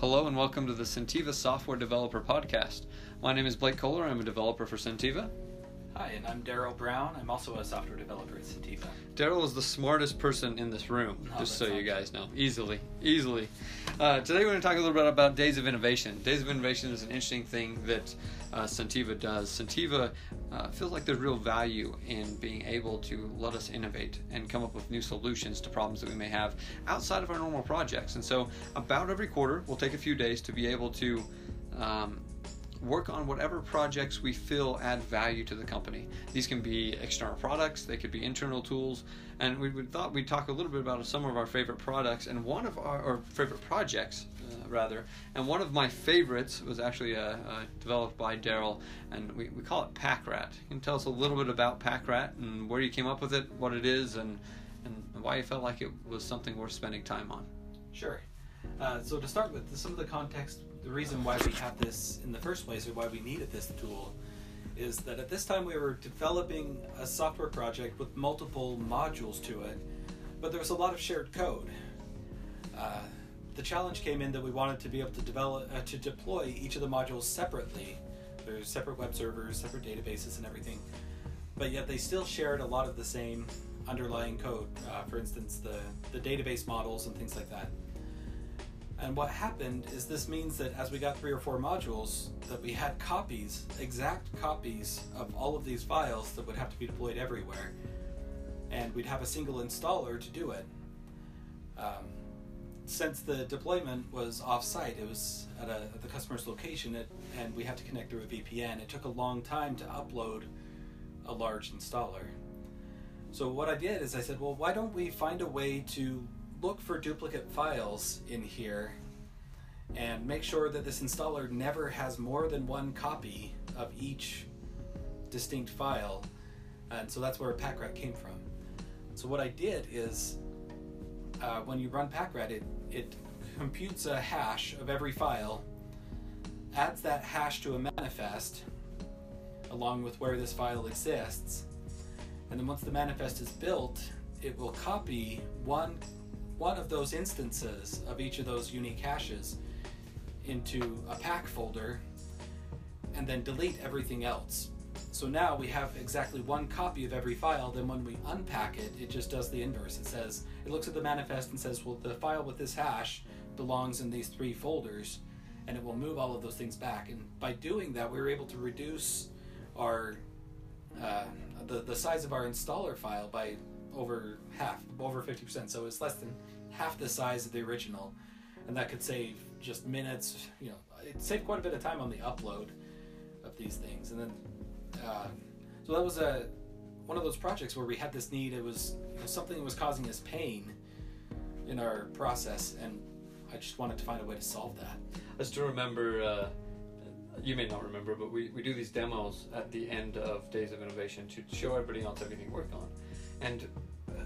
Hello and welcome to the Centeva Software Developer Podcast. My name is Blake Kohler. I'm a developer for Centeva. Hi, and I'm Darrel Brown. I'm also a software developer at Centeva. Darrel is the smartest person in this room, Oh, just so you guys know. Easily, easily. Uh, today we're going to talk a little bit about Days of Innovation. Days of Innovation is an interesting thing that uh, does. Centeva uh, feels like there's real value in being able to let us innovate and come up with new solutions to problems that we may have outside of our normal projects. And so, about every quarter, we'll take a few days to be able to um, work on whatever projects we feel add value to the company. These can be external products, they could be internal tools, and we thought we'd talk a little bit about some of our favorite products and one of our or favorite projects uh, rather. And one of my favorites was actually uh, uh, developed by Daryl, and we, we call it PackRat. You can tell us a little bit about PackRat and where you came up with it, what it is, and and why you felt like it was something worth spending time on. Sure. Uh, so to start with, some of the context, the reason why we have this in the first place, or why we needed this tool, is that at this time we were developing a software project with multiple modules to it, but there was a lot of shared code. Uh, the challenge came in that we wanted to be able to develop uh, to deploy each of the modules separately. There's separate web servers, separate databases, and everything, but yet they still shared a lot of the same underlying code. Uh, for instance, the the database models and things like that. And what happened is this means that as we got three or four modules, that we had copies, exact copies of all of these files that would have to be deployed everywhere, and we'd have a single installer to do it. Um, since the deployment was off-site, it was at, a, at the customer's location, it, and we had to connect through a VPN. It took a long time to upload a large installer. So what I did is I said, well, why don't we find a way to look for duplicate files in here and make sure that this installer never has more than one copy of each distinct file. And so that's where PackRat came from. So what I did is uh, when you run PackRat, it, it computes a hash of every file, adds that hash to a manifest along with where this file exists, and then once the manifest is built, it will copy one one of those instances of each of those unique hashes into a pack folder and then delete everything else. So now we have exactly one copy of every file, then when we unpack it, it just does the inverse. It says, it looks at the manifest and says, well, the file with this hash belongs in these three folders, and it will move all of those things back. And by doing that, we were able to reduce our uh, the, the size of our installer file by over half, over 50%. So it's less than half the size of the original. And that could save just minutes, you know, it saved quite a bit of time on the upload of these things. And then, uh, so that was a, one of those projects where we had this need. It was you know, something that was causing us pain in our process. And I just wanted to find a way to solve that. I still remember, uh, you may not remember, but we, we do these demos at the end of Days of Innovation to show everybody else everything we worked on. And uh,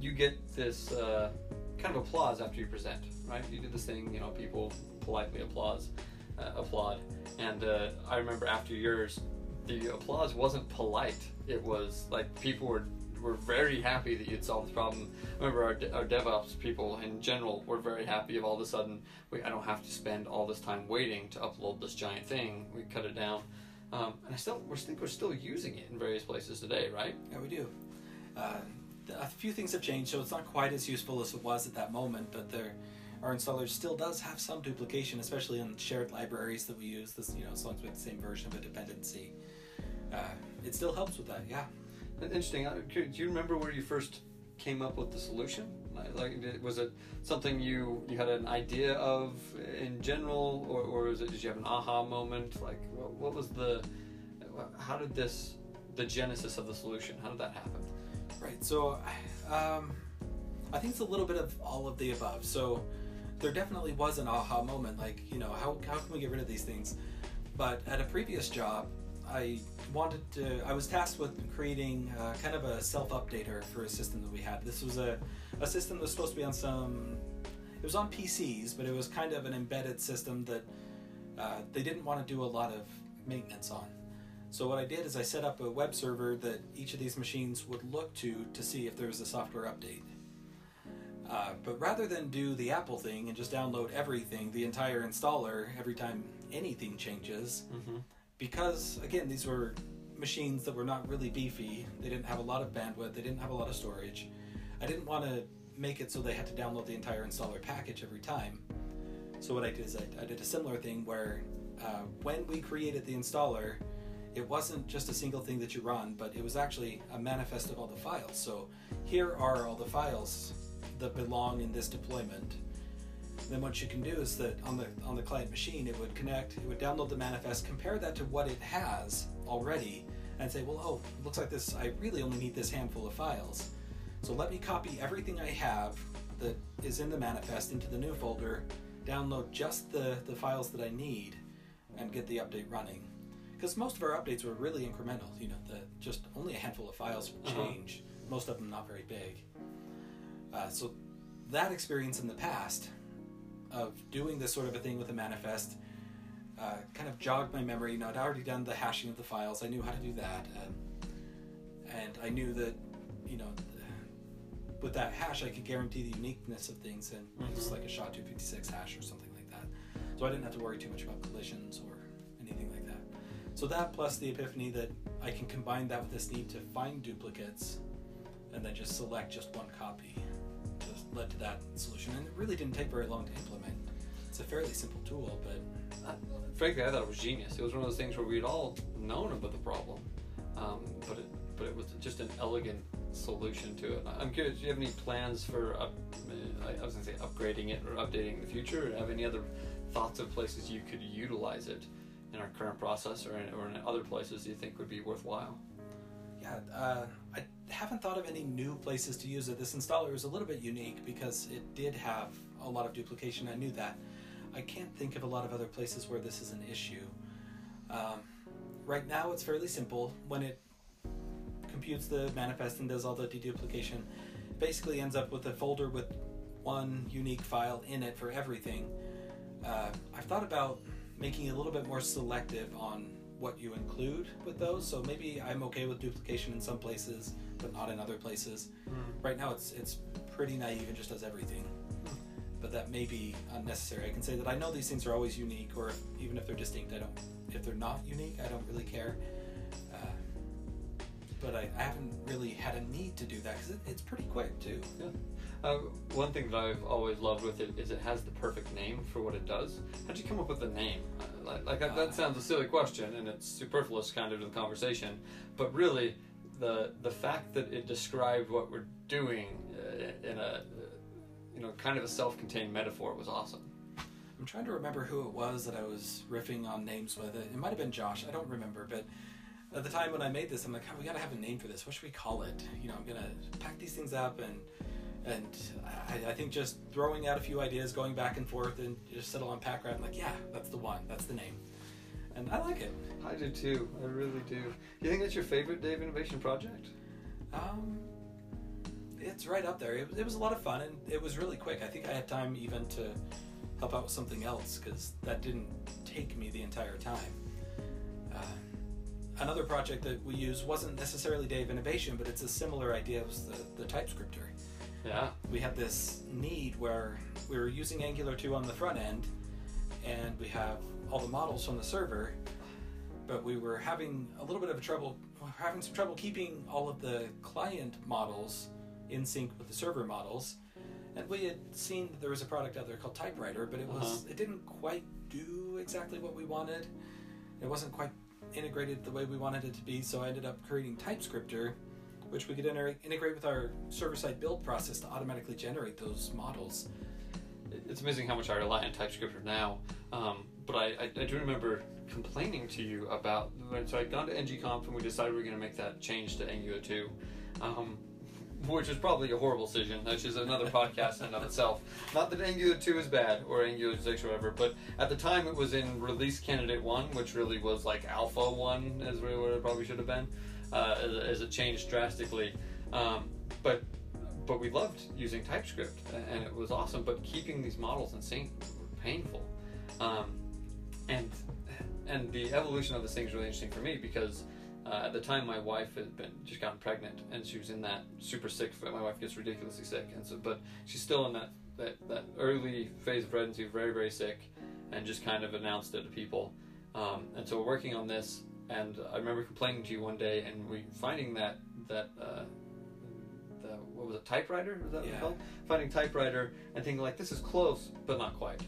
you get this uh, kind of applause after you present, right? You do this thing, you know, people politely applause, uh, applaud. And uh, I remember after yours, the applause wasn't polite. It was like people were were very happy that you'd solved the problem. I remember our, our DevOps people in general were very happy of all of a sudden, we, I don't have to spend all this time waiting to upload this giant thing. We cut it down. Um, and I still, we think we're still using it in various places today, right? Yeah, we do. Uh, a few things have changed, so it's not quite as useful as it was at that moment, but there, our installer still does have some duplication, especially in shared libraries that we use. This, you know, as long as we have the same version of a dependency, uh, it still helps with that. Yeah. Interesting. Do you remember where you first came up with the solution? Like, was it something you you had an idea of in general, or, or was it did you have an aha moment? Like, what, what was the how did this the genesis of the solution? How did that happen? Right. So, um, I think it's a little bit of all of the above. So, there definitely was an aha moment. Like, you know, how how can we get rid of these things? But at a previous job, I wanted to. I was tasked with creating uh, kind of a self updater for a system that we had. This was a a system that was supposed to be on some. It was on PCs, but it was kind of an embedded system that uh, they didn't want to do a lot of maintenance on. So what I did is I set up a web server that each of these machines would look to to see if there was a software update. Uh, but rather than do the Apple thing and just download everything, the entire installer, every time anything changes, Mm-hmm. because again, these were machines that were not really beefy, they didn't have a lot of bandwidth, they didn't have a lot of storage. I didn't want to make it so they had to download the entire installer package every time. So what I did is I, I did a similar thing where uh, when we created the installer, it wasn't just a single thing that you run, but it was actually a manifest of all the files. So here are all the files that belong in this deployment. Then what you can do is that on the on the client machine, it would connect, it would download the manifest, compare that to what it has already, and say, well, oh, it looks like this. I really only need this handful of files. So let me copy everything I have that is in the manifest into the new folder, download just the, the files that I need, and get the update running. Because most of our updates were really incremental, you know, the, just only a handful of files would Uh-huh. change, most of them not very big. Uh, so that experience in the past of doing this sort of a thing with a manifest uh, kind of jogged my memory. You know, I'd already done the hashing of the files. I knew how to do that, um, and I knew that, you know, with that hash, I could guarantee the uniqueness of things, and it's Mhm. like a SHA-256 hash or something like that. So I didn't have to worry too much about collisions or anything like that. So that plus the epiphany that I can combine that with this need to find duplicates, and then just select just one copy, just led to that solution. And it really didn't take very long to implement. It's a fairly simple tool, but Uh, frankly, I thought it was genius. It was one of those things where we'd all known about the problem, um, but it but it was just an elegant solution to it. I'm curious. Do you have any plans for up, I I was going to say upgrading it or updating in the future? Or have any other thoughts of places you could utilize it in our current process or in, or in other places do you think would be worthwhile? Yeah, uh, I haven't thought of any new places to use it. This installer is a little bit unique because it did have a lot of duplication. I knew that. I can't think of a lot of other places where this is an issue. Um, right now, it's fairly simple. When it computes the manifest and does all the deduplication, it basically ends up with a folder with one unique file in it for everything. Uh, I've thought about making a little bit more selective on what you include with those. So maybe I'm okay with duplication in some places, but not in other places. Right now, it's it's pretty naive and just does everything. But that may be unnecessary. I can say that I know these things are always unique, or even if they're distinct, I don't. If they're not unique, I don't really care. Uh, but I, I haven't really had a need to do that because it, it's pretty quick too. Yeah. Uh, one thing that I've always loved with it is it has the perfect name for what it does. How'd you come up with the name? Uh, like, like that, that sounds a silly question, and it's superfluous kind of to the conversation. But really, the the fact that it described what we're doing uh, in a uh, you know kind of a self-contained metaphor was awesome. I'm trying to remember who it was that I was riffing on names with. It, it might have been Josh. I don't remember, but at the time when I made this, I'm like, oh, we gotta have a name for this. What should we call it? You know, I'm gonna pack these things up and and I, I think just throwing out a few ideas, going back and forth, and just settle on Pack Rat. I'm like, yeah, that's the one. That's the name, and I like it. I do too. I really do. Do you think that's your favorite Day of Innovation project? Um, it's right up there. It, was- it was a lot of fun, and it was really quick. I think I had time even to help out with something else because that didn't take me the entire time. Uh, another project that we use wasn't necessarily Day of Innovation, but it's a similar idea. It was the, the TypeScripter. Yeah. We had this need where we were using Angular 2 on the front end, and we have all the models from the server, but we were having a little bit of a trouble, having some trouble keeping all of the client models in sync with the server models. And we had seen that there was a product out there called Typewriter, but it was Uh-huh. it didn't quite do exactly what we wanted. It wasn't quite integrated the way we wanted it to be, so I ended up creating TypeScripter, which we could inter- integrate with our server-side build process to automatically generate those models. it's amazing how much I rely on TypeScript now. Um, but I, I, I do remember complaining to you about so I'd gone to ngconf and we decided we were going to make that change to Angular 2, um, which is probably a horrible decision. Which is another podcast in and of itself. Not that Angular 2 is bad or Angular 6 or whatever, but at the time it was in release candidate 1, which really was like alpha 1, is really what it probably should have been, uh, as, as it changed drastically. Um, but but we loved using TypeScript and it was awesome. But keeping these models in sync were painful, um, and and the evolution of this thing is really interesting for me because uh, at the time my wife had been just gotten pregnant and she was in that super sick. My wife gets ridiculously sick, and so but she's still in that that, that early phase of pregnancy, very very sick, and just kind of announced it to people. Um, and so we're working on this, and I remember complaining to you one day, and we finding that that. Uh, the, what was it, typewriter? Was that what it Yeah. called? Finding typewriter and thinking like this is close, but not quite.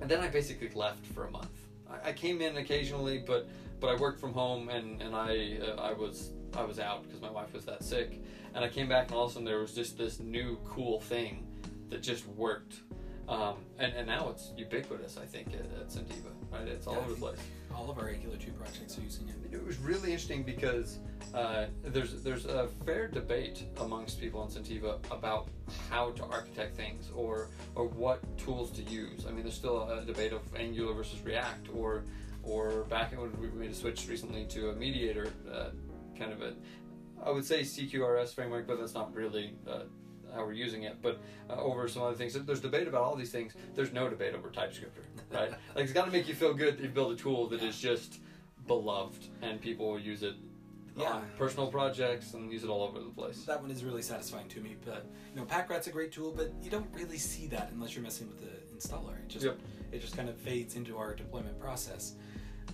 And then I basically left for a month. I, I came in occasionally, but but I worked from home and and I uh, I was I was out because my wife was that sick. And I came back and all of a sudden there was just this new cool thing that just worked. Um, and, and now it's ubiquitous, I think, at, at Centeva, right? It's all Yeah, over the place. All of our Angular 2 projects are using it. It was really interesting because uh, there's there's a fair debate amongst people in Centeva about how to architect things or or what tools to use. I mean, there's still a debate of Angular versus React or or back when we made a switch recently to a mediator uh, kind of a I would say CQRS framework, but that's not really. Uh, how we're using it, but uh, over some other things. There's debate about all these things. There's no debate over TypeScript, right? like it's got to make you feel good that you build a tool that is just beloved and people will use it Yeah. on personal projects and use it all over the place. That one is really satisfying to me. But you know, Packrat's a great tool, but you don't really see that unless you're messing with the installer. It just Yep. it just kind of fades into our deployment process.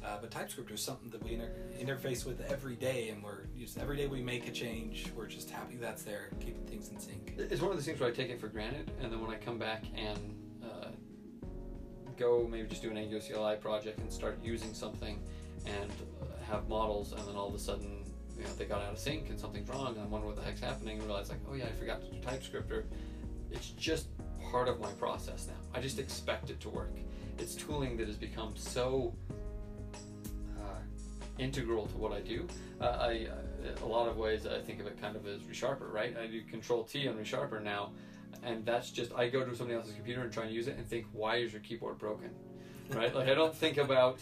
Uh, but TypeScript is something that we inter- interface with every day, and we're just every day we make a change. We're just happy that's there, keeping things in sync. It's one of those things where I take it for granted, and then when I come back and uh, go maybe just do an Angular CLI project and start using something and uh, have models, and then all of a sudden, you know, they got out of sync and something's wrong, and I wonder what the heck's happening, and realize like, oh yeah, I forgot to do TypeScript, or it's just part of my process now. I just expect it to work. It's tooling that has become so integral to what I do. Uh, I, uh, a lot of ways, I think of it kind of as ReSharper, right? I do Control T on ReSharper now, and that's just I go to somebody else's computer and try and use it and think, why is your keyboard broken, right? like I don't think about.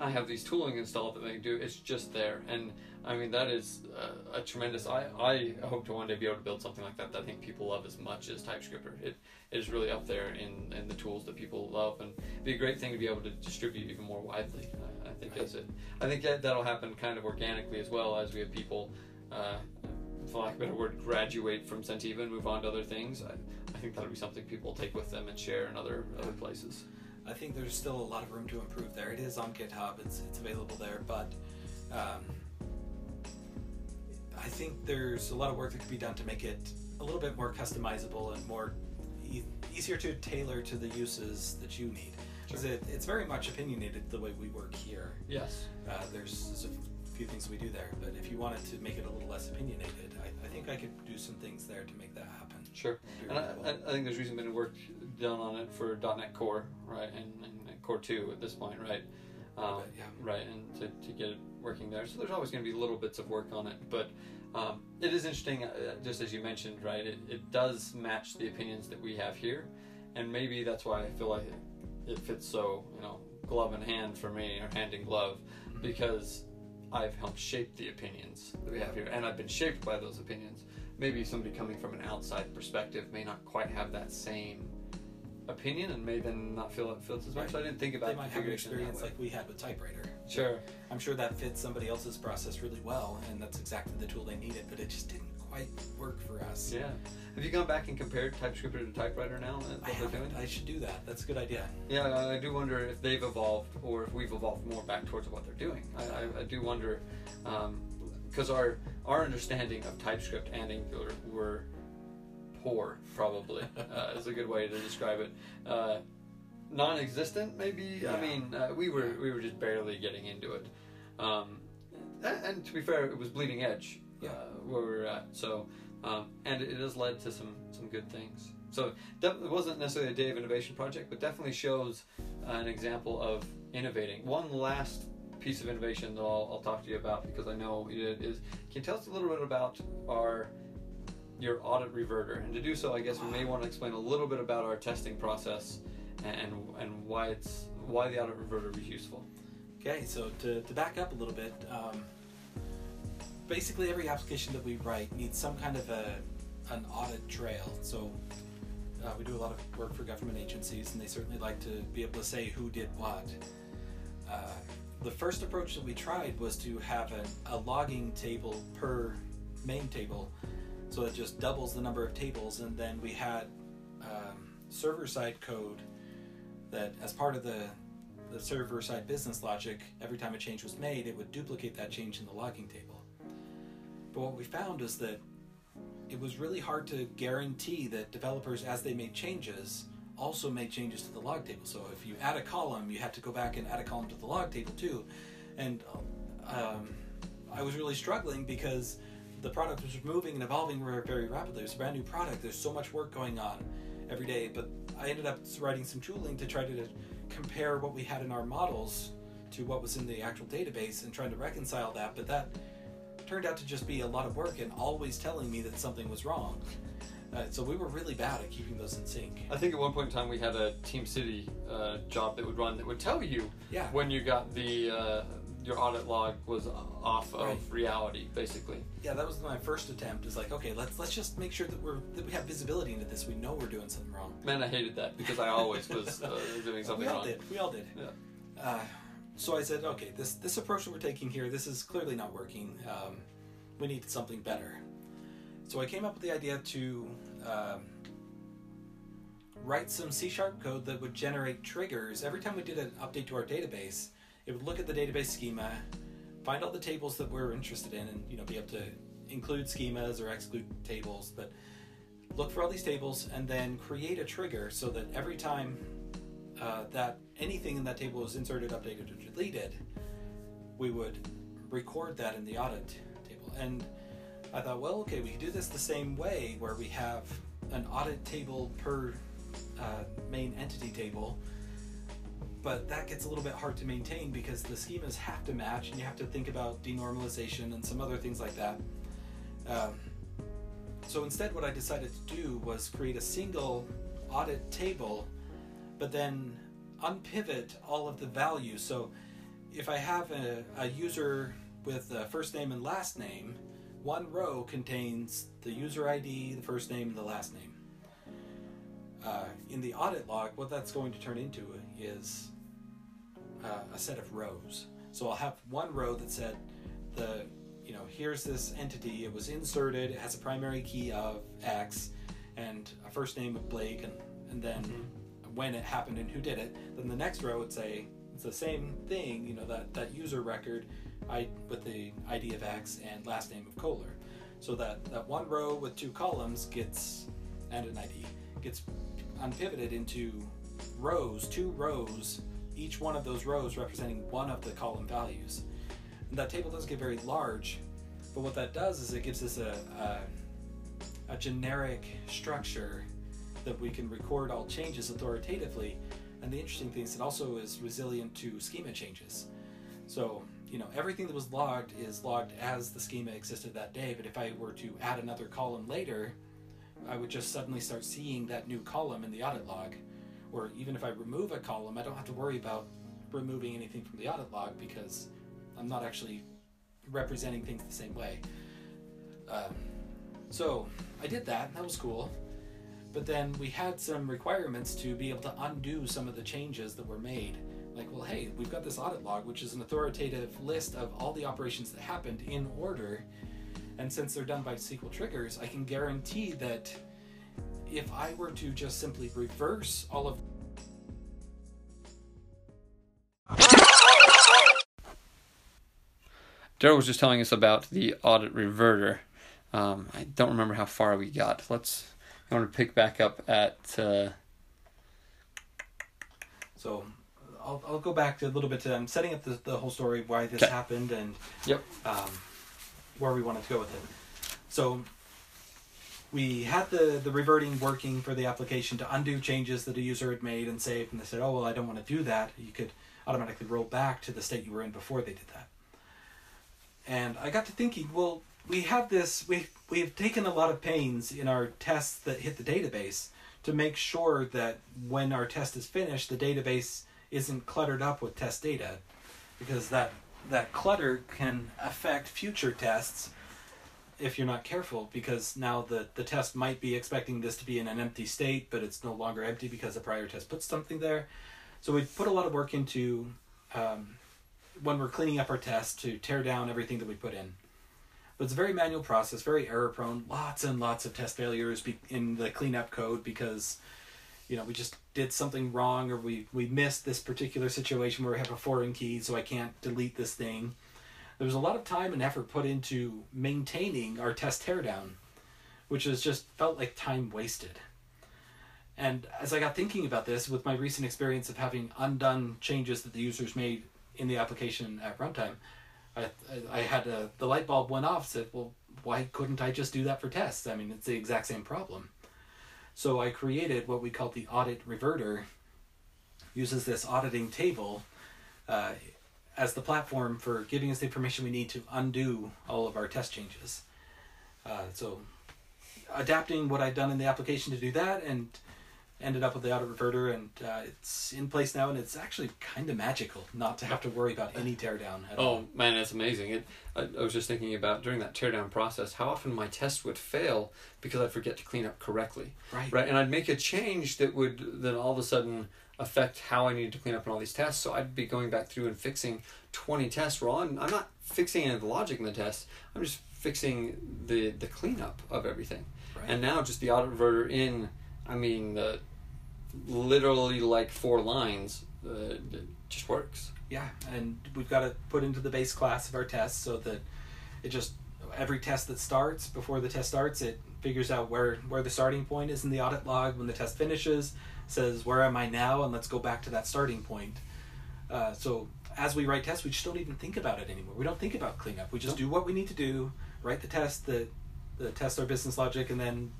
I have these tooling installed that they do. It's just there, and I mean that is uh, a tremendous. I I hope to one day be able to build something like that that I think people love as much as TypeScript. It it is really up there in, in the tools that people love, and it'd be a great thing to be able to distribute even more widely. I, I think that's it. I think that that'll happen kind of organically as well as we have people. Uh, for lack of a better word, graduate from Centeva and move on to other things. I, I think that'll be something people take with them and share in other other places. I think there's still a lot of room to improve there. It is on GitHub; it's it's available there, but um, I think there's a lot of work that could be done to make it a little bit more customizable and more e- easier to tailor to the uses that you need. Because it, it's very much opinionated the way we work here. Yes. Uh, there's, there's a few things we do there, but if you wanted to make it a little less opinionated, I, I think I could do some things there to make that happen. Sure. And I, I think there's reason been work done on it for .NET Core, right, and, and Core 2 at this point, right? Um, bit, yeah. Right, and to, to get it working there. So there's always going to be little bits of work on it, but um, it is interesting, uh, just as you mentioned, right? It, it does match the opinions that we have here, and maybe that's why I feel like it, it fits so, you know, glove in hand for me, or hand in glove, because I've helped shape the opinions that we have here, and I've been shaped by those opinions. Maybe somebody coming from an outside perspective may not quite have that same opinion, and may then not feel it fits as much. So I didn't think about it. They might have an experience like we had with typewriter. Sure. I'm sure that fits somebody else's process really well, and that's exactly the tool they needed, but it just didn't quite work for us. Yeah. Have you gone back and compared TypeScript to typewriter now? And I what they're doing? I should do that. That's a good idea. Yeah, I do wonder if they've evolved or if we've evolved more back towards what they're doing. I, I, I do wonder because our our understanding of TypeScript and Angular were poor, probably uh, is a good way to describe it. Uh, non-existent, maybe. Yeah. I mean, uh, we were we were just barely getting into it. Um, and to be fair, it was bleeding edge Yeah. uh, where we were at. So, um, and it has led to some some good things. So it wasn't necessarily a day of innovation project, but definitely shows an example of innovating. One last piece of innovation that I'll, I'll talk to you about because I know did is can you tell us a little bit about our your audit reverter? And to do so, I guess we may want to explain a little bit about our testing process and and why it's why the audit reverter is useful. Okay, so to, to back up a little bit, um, basically every application that we write needs some kind of a an audit trail. So uh, we do a lot of work for government agencies, and they certainly like to be able to say who did what. Uh, the first approach that we tried was to have a, a logging table per main table, so it just doubles the number of tables, and then we had um, server side code that, as part of the the server side business logic, every time a change was made, it would duplicate that change in the logging table. But what we found is that it was really hard to guarantee that developers, as they made changes, also made changes to the log table. So if you add a column, you have to go back and add a column to the log table too. And um, I was really struggling because the product was moving and evolving very rapidly. It was a brand new product. There's so much work going on every day. But I ended up writing some tooling to try to compare what we had in our models to what was in the actual database and trying to reconcile that. But that turned out to just be a lot of work and always telling me that something was wrong. Uh, so we were really bad at keeping those in sync. I think at one point in time we had a TeamCity uh, job that would run that would tell you Yeah. when you got the uh, your audit log was off of Right. reality, basically. Yeah, that was my first attempt. Is like, okay, let's let's just make sure that we're that we have visibility into this. We know we're doing something wrong. Man, I hated that because I always was uh, doing something we all wrong. did. We all did. Yeah. So I said, okay, this this approach that we're taking here, this is clearly not working. Um, we need something better. So I came up with the idea to um, write some C sharp code that would generate triggers every time we did an update to our database. It would look at the database schema, find all the tables that we're interested in, and you know be able to include schemas or exclude tables, but look for all these tables and then create a trigger so that every time uh, that anything in that table was inserted, updated, or deleted, we would record that in the audit table. And I thought, well, okay, we could do this the same way where we have an audit table per uh, main entity table. But that gets a little bit hard to maintain because the schemas have to match, and you have to think about denormalization and some other things like that. Um, so instead, what I decided to do was create a single audit table, but then unpivot all of the values. So if I have a, a user with a first name and last name, one row contains the user ID, the first name, and the last name. Uh, in the audit log, what that's going to turn into is uh, a set of rows. So I'll have one row that said the you know here's this entity. It was inserted. It has a primary key of X and a first name of Blake, and and then when it happened and who did it. Then the next row would say it's the same thing. You know that that user record, I with the ID of X and last name of Kohler. So that that one row with two columns gets and an ID gets unpivoted into rows, two rows, each one of those rows representing one of the column values. And that table does get very large, but what that does is it gives us a, a, a generic structure that we can record all changes authoritatively. And the interesting thing is it also is resilient to schema changes. So, you know, everything that was logged is logged as the schema existed that day, but if I were to add another column later, I would just suddenly start seeing that new column in the audit log. Or even if I remove a column, I don't have to worry about removing anything from the audit log because I'm not actually representing things the same way. Um, so I did that, that was cool. But then we had some requirements to be able to undo some of the changes that were made. Like, well, hey, we've got this audit log, which is an authoritative list of all the operations that happened in order. And since they're done by SQL triggers, I can guarantee that if I were to just simply reverse all of Darrel was just telling us about the audit reverter. Um, I don't remember how far we got. Let's. I want to pick back up at. Uh, So I'll, I'll go back to a little bit to um, setting up the, the whole story, why this happened, and Yep. um, where we wanted to go with it. So we had the, the reverting working for the application to undo changes that a user had made and saved, and they said, oh, well, I don't want to do that. You could automatically roll back to the state you were in before they did that. And I got to thinking, well, we have this, we, we have taken a lot of pains in our tests that hit the database to make sure that when our test is finished, the database isn't cluttered up with test data, because that that clutter can affect future tests if you're not careful. Because now the the test might be expecting this to be in an empty state, but it's no longer empty because the prior test put something there. So we put a lot of work into um, when we're cleaning up our test to tear down everything that we put in. But it's a very manual process, very error prone. Lots and lots of test failures be- in the cleanup code because, you know, we just did something wrong or we we missed this particular situation where we have a foreign key, so I can't delete this thing. There was a lot of time and effort put into maintaining our test teardown, which has just felt like time wasted. And as I got thinking about this, with my recent experience of having undone changes that the users made in the application at runtime, I, I had a, the light bulb went off. Said, well, why couldn't I just do that for tests? I mean, it's the exact same problem. So I created what we call the audit reverter. Uses this auditing table uh, as the platform for giving us the information we need to undo all of our test changes. Uh, so adapting what I'd done in the application to do that and ended up with the audit reverter and uh, it's in place now and it's actually kind of magical not to have to worry about any teardown at all. Oh man, that's amazing! It, I, I was just thinking about during that teardown process how often my test would fail because I'd forget to clean up correctly. Right. Right, and I'd make a change that would then all of a sudden affect how I needed to clean up on all these tests. So I'd be going back through and fixing twenty tests. Well, I'm, I'm not fixing any of the logic in the test. I'm just fixing the the cleanup of everything. Right. And now just the audit reverter in, I mean, the literally like four lines, uh, it just works. Yeah, and we've got to put into the base class of our test so that it just every test that starts before the test starts, it figures out where where the starting point is in the audit log. When the test finishes, says where am I now, and let's go back to that starting point. Uh, so as we write tests, we just don't even think about it anymore. We don't think about cleanup. We just do what we need to do, write the test that the test our business logic, and then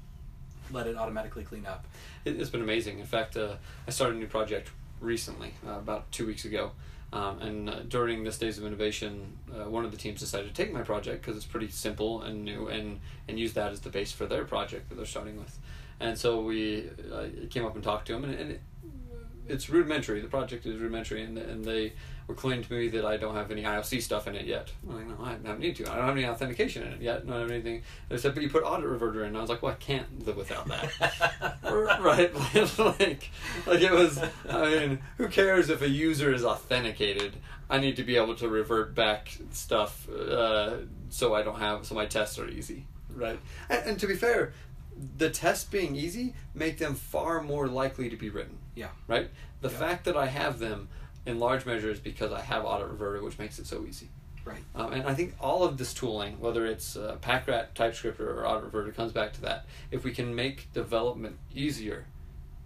let it automatically clean up. It, it's been amazing. In fact, uh, I started a new project recently, uh, about two weeks ago. Um, and uh, during this Days of Innovation, uh, one of the teams decided to take my project because it's pretty simple and new, and and use that as the base for their project that they're starting with. And so we uh, came up and talked to them, and, and it, it's rudimentary. The project is rudimentary, and, and they were claiming to me that I don't have any IOC stuff in it yet. I'm like, no, I don't need to. I don't have any authentication in it yet. I don't have anything. They said, but you put audit reverter in. And I was like, well, I can't live without that. right? like, like it was. I mean, who cares if a user is authenticated? I need to be able to revert back stuff uh, so I don't have so my tests are easy, right? And, and to be fair, the tests being easy make them far more likely to be written, Yeah. right? The Yeah. fact that I have them in large measure is because I have audit reverter, which makes it so easy. Right. Um, and I think all of this tooling, whether it's uh, PackRat, TypeScript, or Audit Reverter, comes back to that. If we can make development easier,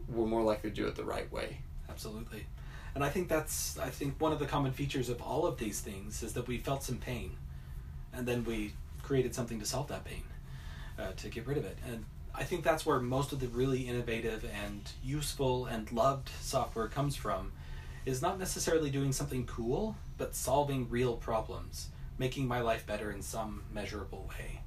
we're more likely to do it the right way. Absolutely. And I think that's I think one of the common features of all of these things is that we felt some pain, and then we created something to solve that pain, uh, to get rid of it. And I think that's where most of the really innovative and useful and loved software comes from, is not necessarily doing something cool, but solving real problems, making my life better in some measurable way.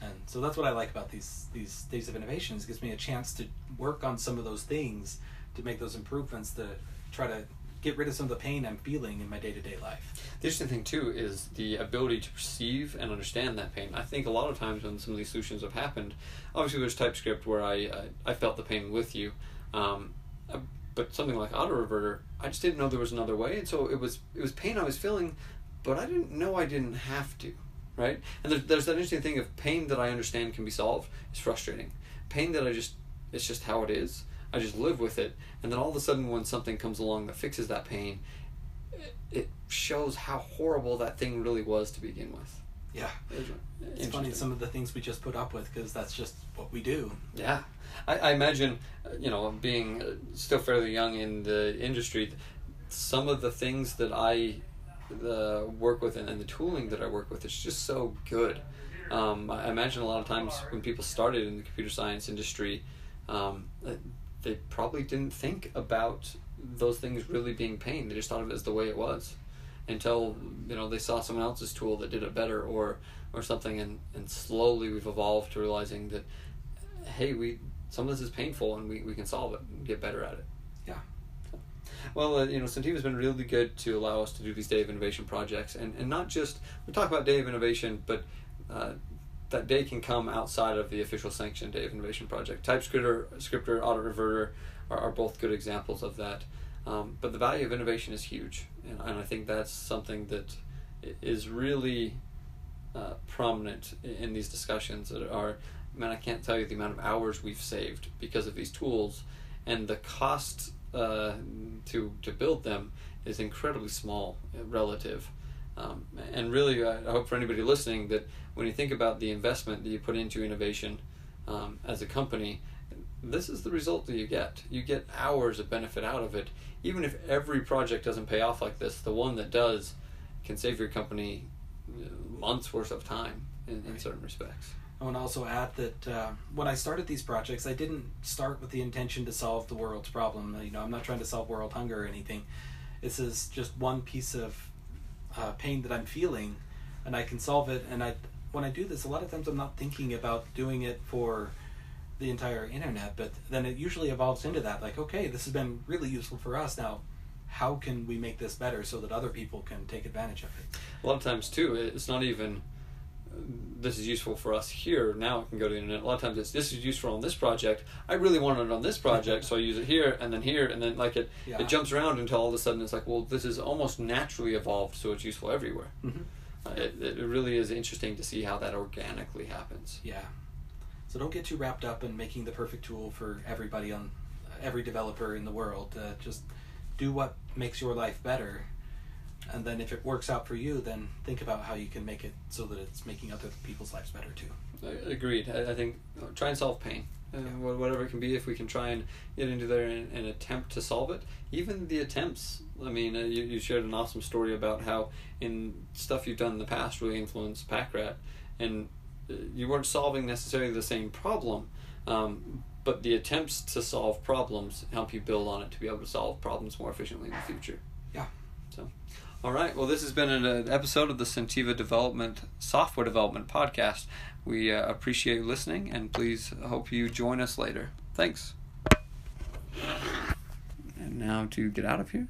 And so that's what I like about these these days of innovations. It gives me a chance to work on some of those things to make those improvements to try to get rid of some of the pain I'm feeling in my day to day life. The interesting thing too is the ability to perceive and understand that pain. I think a lot of times when some of these solutions have happened, obviously there's TypeScript where I uh, I felt the pain with you, um, uh, but something like Audit Reverter, I just didn't know there was another way, and so it was it was pain I was feeling, but I didn't know I didn't have to, right? And there's there's that interesting thing of pain that I understand can be solved is frustrating. Pain that I just it's just how it is. I just live with it, and then all of a sudden when something comes along that fixes that pain, it, it shows how horrible that thing really was to begin with. Yeah. It's, It's funny some of the things we just put up with because that's just what we do. Yeah, I, I imagine, uh, you know, being uh, still fairly young in the industry, some of the things that I uh, work with and, and the tooling that I work with is just so good. Um, I imagine a lot of times when people started in the computer science industry, um, they probably didn't think about those things really being pain. They just thought of it as the way it was until you know they saw someone else's tool that did it better or or something and and slowly we've evolved to realizing that hey we some of this is painful and we, we can solve it and get better at it Yeah. well uh, you know Centeva's been really good to allow us to do these day of innovation projects and and not just we talk about day of innovation but uh, that day can come outside of the official sanctioned day of innovation project. TypeScripter scripter audit reverter are, are both good examples of that. Um, but the value of innovation is huge, and, and I think that's something that is really uh, prominent in these discussions that are man i can't tell you the amount of hours we've saved because of these tools and the cost uh, to to build them is incredibly small uh, relative um, and really I hope for anybody listening that when you think about the investment that you put into innovation um, as a company this is the result that you get you get hours of benefit out of it even if every project doesn't pay off like this the one that does can save your company months worth of time in, in certain respects. I want to also add that uh, when I started these projects, I didn't start with the intention to solve the world's problem. You know, I'm not trying to solve world hunger or anything. This is just one piece of uh, pain that I'm feeling, and I can solve it. And I, when I do this, a lot of times I'm not thinking about doing it for the entire internet, but then it usually evolves into that. Like, okay, this has been really useful for us. Now, how can we make this better so that other people can take advantage of it? A lot of times, too, it's not even this is useful for us here. Now I can go to the internet. A lot of times it's this is useful on this project. I really want it on this project, so I use it here and then here and then like it yeah. it jumps around until all of a sudden it's like, well, this is almost naturally evolved, so it's useful everywhere. Mm-hmm. Uh, it, it really is interesting to see how that organically happens. Yeah. So don't get too wrapped up in making the perfect tool for everybody on every developer in the world. Uh, just do what makes your life better and then if it works out for you then think about how you can make it so that it's making other people's lives better too. Agreed. I, I think uh, try and solve pain. Uh, yeah. whatever it can be if we can try and get into there and, and attempt to solve it. Even the attempts. I mean uh, you, you shared an awesome story about how in stuff you've done in the past really influenced packrat and uh, you weren't solving necessarily the same problem um, but the attempts to solve problems help you build on it to be able to solve problems more efficiently in the future. Yeah. So, all right. Well, this has been an episode of the Centeva Development Software Development Podcast. We uh, appreciate you listening, and please hope you join us later. Thanks. And now to get out of here.